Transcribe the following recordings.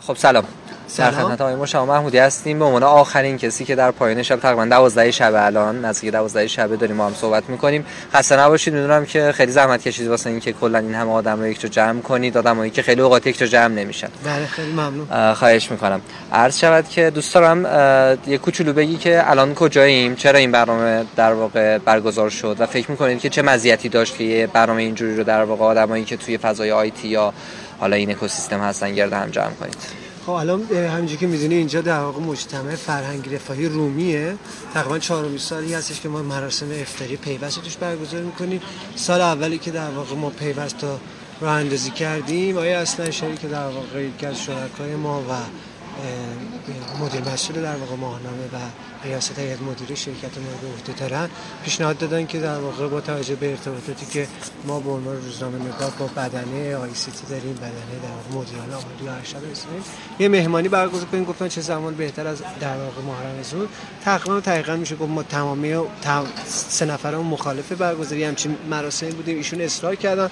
خب سلام. در خدمت آقای مشا محمودی هستیم. به عنوان آخرین کسی که در پایان شب تقریبا 12 شب الان نزدیک 12 شب داریم ما هم صحبت می‌کنیم. خسته نباشید. می‌دونم که خیلی زحمت کشید واسه اینکه کلا این همه آدم رو یک جا جمع کنید. آدمایی که خیلی اوقات یک جا جمع نمیشن. بله خیلی ممنون. خواهش می‌کنم. عرض شود که دوست دارم یه کوچولو بگی که الان کجاییم؟ چرا این برنامه در واقع برگزار شد؟ و فکر می‌کنید که چه مزیتی داشت که یه برنامه اینجوری رو در واقع آدمایی که توی فضای آیتی یا حالا این اکوسیستم هستن گرد هم جمع کنید. خب الان همینجوری که می‌دونی اینجا در واقع مجتمع فرهنگی رفاهی رومیه. تقریبا چهارمین سالی هستش که ما مراسم افطاری پیوست توش برگزار می‌کنیم. سال اولی که در واقع ما پیوست رو راه اندازی کردیم آیا اصلا شریک در واقع یکی از شرکای ما و مدیر مسئول در واقع ماهنامه و ریاست هیئت مدیره شرکت مورد عهده دارن پیشنهاد دادن که در واقع با توجه به ارتباطاتی که ما به عنوان روزنامه نگاه با بدنه آی سی تی داریم بدنه در مدیران عالی ارشد رسانه یه مهمانی برگزار کنیم گفتن چه زمان بهتر از در واقع محرم زون تقریبا دقیقاً میشه گفت ما تمامی سه نفرمون مخالف برگزاری همچین مراسمی بودیم ایشون اصرار کردن.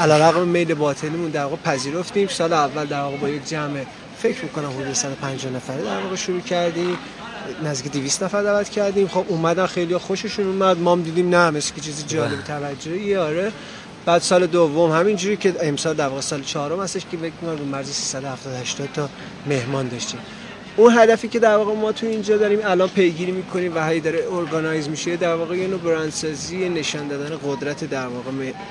علیرغم میل باطلیمون در واقع پذیرفتیم. سال اول در واقع با یک جمع فکر می‌کنم حدود 150 نفره در واقع شروع کردیم نزدیک 200 نفر دعوت کردیم. خب اومدن خیلی خوششون اومد. ما هم دیدیم نه مثل که چیزی جالب توجهی. آره. بعد سال دوم همینجوری که امسال در واقع سال چهارم هستش که فکر کنم مرز 370 80 تا مهمان داشتیم. اون هدفی که در واقع ما تو اینجا داریم الان پیگیری می‌کنیم و هی داره ارگانایز میشه در واقع یه نوع برندسازی نشان دادن قدرت در واقع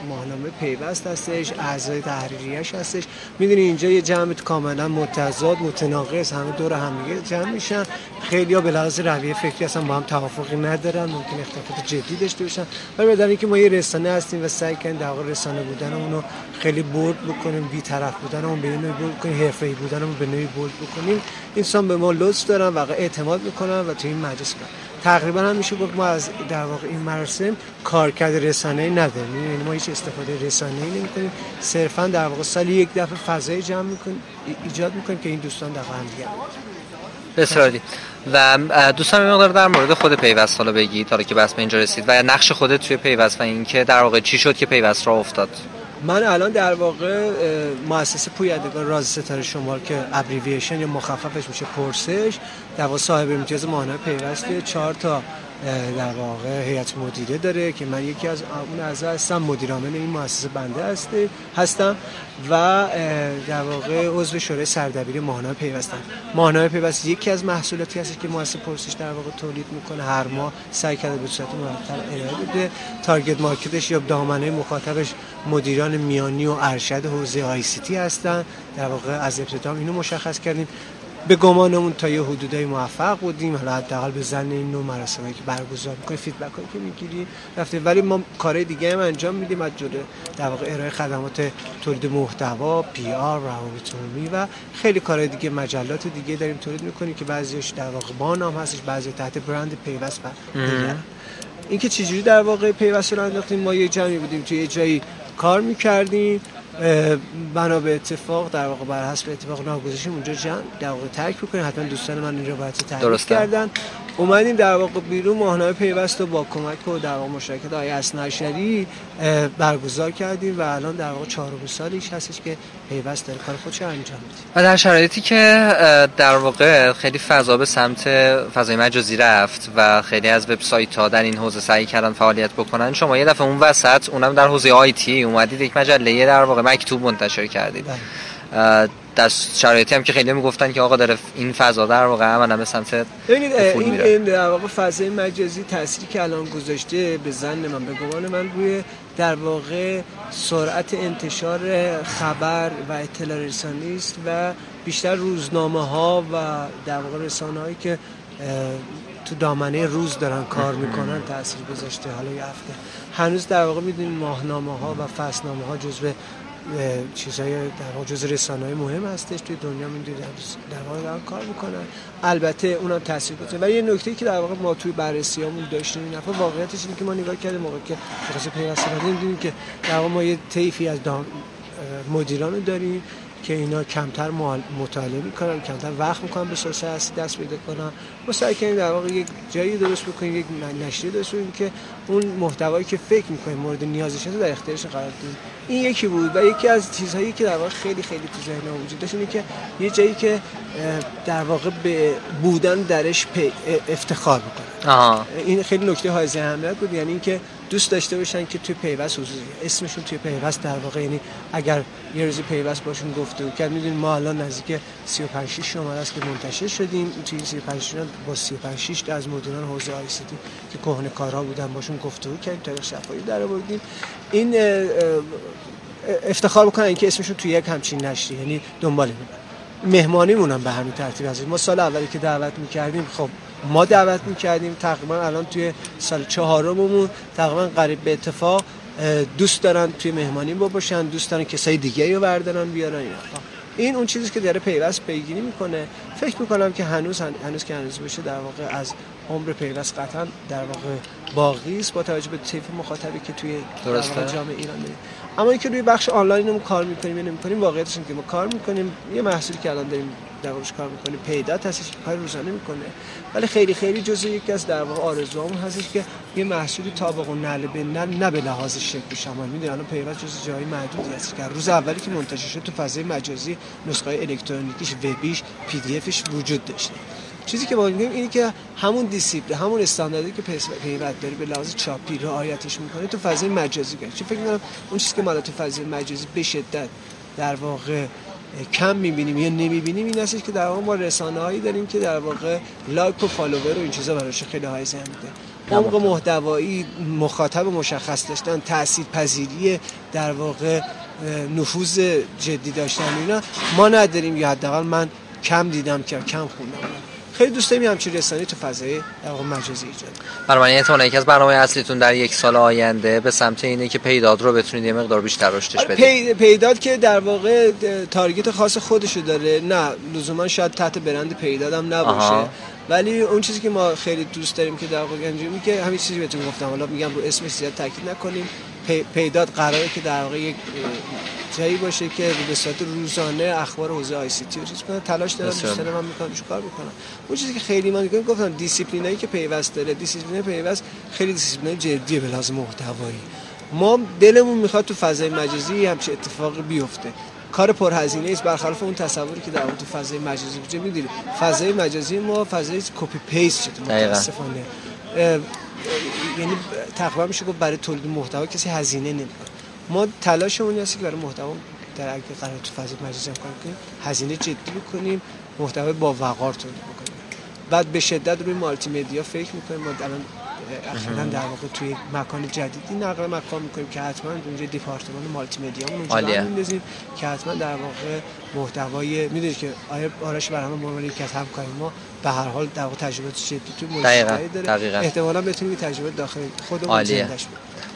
ماهنامه پیوست هستش اعضای تحریریش هستش. می‌دونی اینجا یه جمع کاملا متضاد متناقض همه دور هم جمع میشن. خیلی ها به لحاظ رویه فکری اصلا با هم توافقی ندارن ممکن اختلافات جدی داشته باشن. ولی بدن اینکه ما یه رسانه هستیم و سعی کنیم در واقع رسانه بودنمون رو خیلی برد بکنیم بی‌طرف بودنمون به نوعی برد کنیم حرفه‌ای بودنمون به نوعی برد بکنیم. انسان به ما لطف دارن واقعا اعتماد می‌کنن و تو این مجلس کنن تقریبا هم میشه گفت ما از در واقع این مراسم کارکرد رسانه‌ای نداریم. یعنی ما هیچ استفاده رسانه‌ای نمی‌کنیم. صرفا در واقع سالی یک دفعه فضای جمع می‌کنیم ایجاد می‌کنیم که این دوستان در هم دیگه بسیاری و دوستان مقدار در مورد خود پیوست حالا بگید تا که بس به اینجا رسید و نقش خودت توی پیوست و اینکه در واقع چی شد که پیوست را افتاد. من الان در واقع مؤسسه پویندگان راز ستاره شمال که ابریویشن یا مخففش میشه پرسش در واقع صاحب امتیاز ماهانه پیوسته چهار تا در واقع هیئت مدیره داره که من یکی از اون اعضا هستم مدیر عامل این مؤسسه بنده هسته هستم و در واقع عضو شورای سردبیر ماهنامه پیوستم. ماهنامه پیوست یکی از محصولاتی هست که مؤسسه پرسش در واقع تولید می‌کنه. هر ماه سعی کرده به صورت مرتب ارائه بده. target market ش یا دامنه مخاطبش مدیران میانی و ارشد حوزه ICT هستن. در واقع از ابتدا اینو مشخص کردیم. به گمانمون تا یه حدودای موفق بودیم. حالا حداقل به زعم این نوع مراسمی که برگزار می‌کنیم feedback هایی که می‌گیریم رفته. ولی ما کارهای دیگه هم انجام میدیم از جمله در واقع ارائه خدمات تولید محتوا پی آر روابط عمومی و خیلی کارهای دیگه مجلات دیگه داریم تولید می‌کنیم که بعضیش در واقع با نام هستش بعضی تحت برند پیوست و اینکه چجوری در واقع پیوست رو انداختیم؟ ما یه جمعی بودیم توی یه جایی کار می‌کردیم. بنا به اتفاق در واقع بر حسب اتفاق ناگزیرشیم اونجا جمع در واقع ترک بکنیم حتما دوستان من این روایت تعریف کردن. اومدیم در واقع بیرون ماهنامه پیوست رو با کمک و در واقع مشارکت آقای اسناشری برگزار کردیم و الان در واقع چهارم سالیش هستش که پیوست داره. کار خودش انجام میده. و در شرایطی که در واقع خیلی فضا به سمت فضای مجازی رفت و خیلی از وبسایت ها در این حوزه سعی کردن فعالیت بکنن شما یه دفعه اون وسط اونم در حوزه آیتی اومدید یک مجله در واقع مکتوب منتشر کردید. در شرایطی هم که خیلی می‌گفتن که آقا داره این فضا در واقع عملا به سمت ببینید این, این در واقع فضای مجازی تأثیری که الان گذاشته به زن من به گمان من روی در واقع سرعت انتشار خبر و اطلاع رسانی است و بیشتر روزنامه ها و در واقع رسانه هایی که تو دامنه روز دارن کار می‌کنن تاثیر گذاشته. حالا یه هفته. هنوز در واقع می‌دونیم ماهنامه ها و فصلنامه ها جزو چیزای در واقع جز رسانه مهم هستش توی دنیا من در واقع دارن کار می‌کنن. البته اونم تاثیر گذاره ولی یه نکته که در واقع ما توی بررسیامون داشتیم این واقعیتش اینه که ما نگاه کردیم موقع که خاص پیوسته دیدیم که در واقع ما یه طیفی از دام مدیران داریم. که اینا کمتر مطالعه می‌کنن کمتر وقت می‌کنن به سورس اصلی دست پیدا کنن. ما سعی کنیم در واقع یک جایی درست بکنیم یک نشریه درست بکنیم که اون محتوایی که فکر می‌کنیم مورد نیازشون در اختیارش قرار بدیم. این یکی بود و یکی از چیزهایی که در واقع خیلی خیلی تو ذهن وجود داشت اینه که یه جایی که در واقع به بودن درش افتخار بکنه این خیلی نکته های اهمیت بود یعنی اینکه دوست داشته باشن که توی پیوست حضور اسمشون توی پیوست در واقع یعنی اگر یه روزی پیوست باشون گفته و کرد می‌دونیم ما الان نزدیک 35 6 شماره است که منتشر شدیم. توی این 35 6 با 35 6 از مدیران حوزه آی که کهنه کارا بودن باشون گفتگو کردیم تاریخ شفاهی در این افتخار بکنن اینکه اسمشون توی یک همچین نشری یعنی دنبال مهمانیمون هم به همین ترتیب هست ما سال اولی که دعوت می‌کردیم خب ما دعوت می‌کردیم تقریبا الان توی سال چهارممون تقریبا قریب به اتفاق دوست دارن توی مهمانی باشن دوست دارن کسای دیگه رو بردارن بیارن. اینا این اون چیزی که داره پیوست پیگیری می‌کنه. فکر می‌کنم که هنوز هنوز که هنوز بشه در واقع از عمر پیوست قطعا در واقع باقی است با توجه به طیف مخاطبی که توی جامعه ایران داریم. اما اینکه روی بخش آنلاین کار می‌کنیم یا نمی‌کنیم واقعیتش که ما کار می‌کنیم. یه محصولی که الان داریم در کار می‌کنیم پیدات هستش که کار روزانه می‌کنه. ولی خیلی خیلی جزء یکی از در واقع آرزوامون هستش که یه محصولی طابق النعل بالنعل نه به لحاظ شکل شما می‌دونید الان پیوست جزء جایی محدودی هست که روز اولی که منتشر شد تو فضای مجازی نسخه الکترونیکیش وبیش PDF ش وجود داشته. چیزی که ما میگیم اینه که همون دیسیپلین همون استانداردی که پیوست داره به لحاظ چاپی رعایتش می‌کنه تو فضای مجازی گره چون فکر می‌کنم اون چیزی که ما تو فضای مجازی به شدت در واقع کم می‌بینیم یا نمی‌بینیم این هستش که در واقع ما رسانه هایی داریم که در واقع like و follower و این چیزا براش خیلی حائز اهمیته. عمق محتوایی مخاطب مشخص داشتن تاثیر پذیری در واقع نفوذ جدی داشتن اینا. ما نداریم یا حداقل من کم دیدم که کم خوندم. خیلی دوست داریم همچین رسانه تو فضای در واقع مجازی ایجاد برای احتمال یکی از برنامه اصلیتون در یک سال آینده به سمت اینه که پیداد رو بتونید یه مقدار بیشتر رشدش آره، بدید. پیداد که در واقع تارگت خاص خودشو داره. نه لزوما شاید تحت برند پیداد هم نباشه ولی اون چیزی که ما خیلی دوست داریم که در واقع انجام که همین چیزی بهتون گفتم. حالا میگم رو اسمش زیاد تاکید نکنیم. پیداد قراره که در واقع یک جایی باشه که به صورت روزانه اخبار حوزه آی سی تی چیز کنه. تلاش دارم دوستان من می‌کنم کار بکنم. اون چیزی که خیلی من میگم گفتم دیسیپلینایی که پیوست داره دیسیپلین پیوست خیلی دیسیپلین جدیه به لحاظ محتوایی. ما دلمون می‌خواد تو فضای مجازی همچین اتفاقی بیفته. کار پرهزینه است برخلاف اون تصوری که در تو فضای مجازی وجود می‌دید فضای مجازی ما فضای copy paste شده متاسفانه یعنی تقریبا میشه گفت برای تولید محتوا کسی هزینه نمی‌کنه. ما تلاشمون هست که برای محتوا در اگه قرار تو فضای مجازی کنیم هزینه جدی بکنیم محتوا با وقار تولید بکنیم. بعد به شدت روی مالتی مدیا فکر می‌کنیم ما الان اخیرا در واقع توی مکان جدیدی نقل مکان می‌کنیم که حتما اونجا دیپارتمان مالتی مدیا اونجا میندازیم که حتما در واقع محتوای می‌دونید که آیا آرش برنامه به عنوان یکی از ما به هر حال در واقع تجربه جدی توی موسیقی داره. احتمالاً بتونیم تجربه داخل خودمون زندهش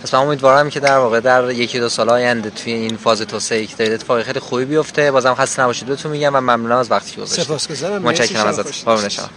پس من امیدوارم که در واقع در یکی دو سال آینده توی این فاز توسعه که دارید اتفاقی خیلی خوبی بیفته. بازم خسته نباشید بهتون میگم و ممنونم از وقتی که گذاشتید. سپاسگزارم. متشکرم ازت قربون شما.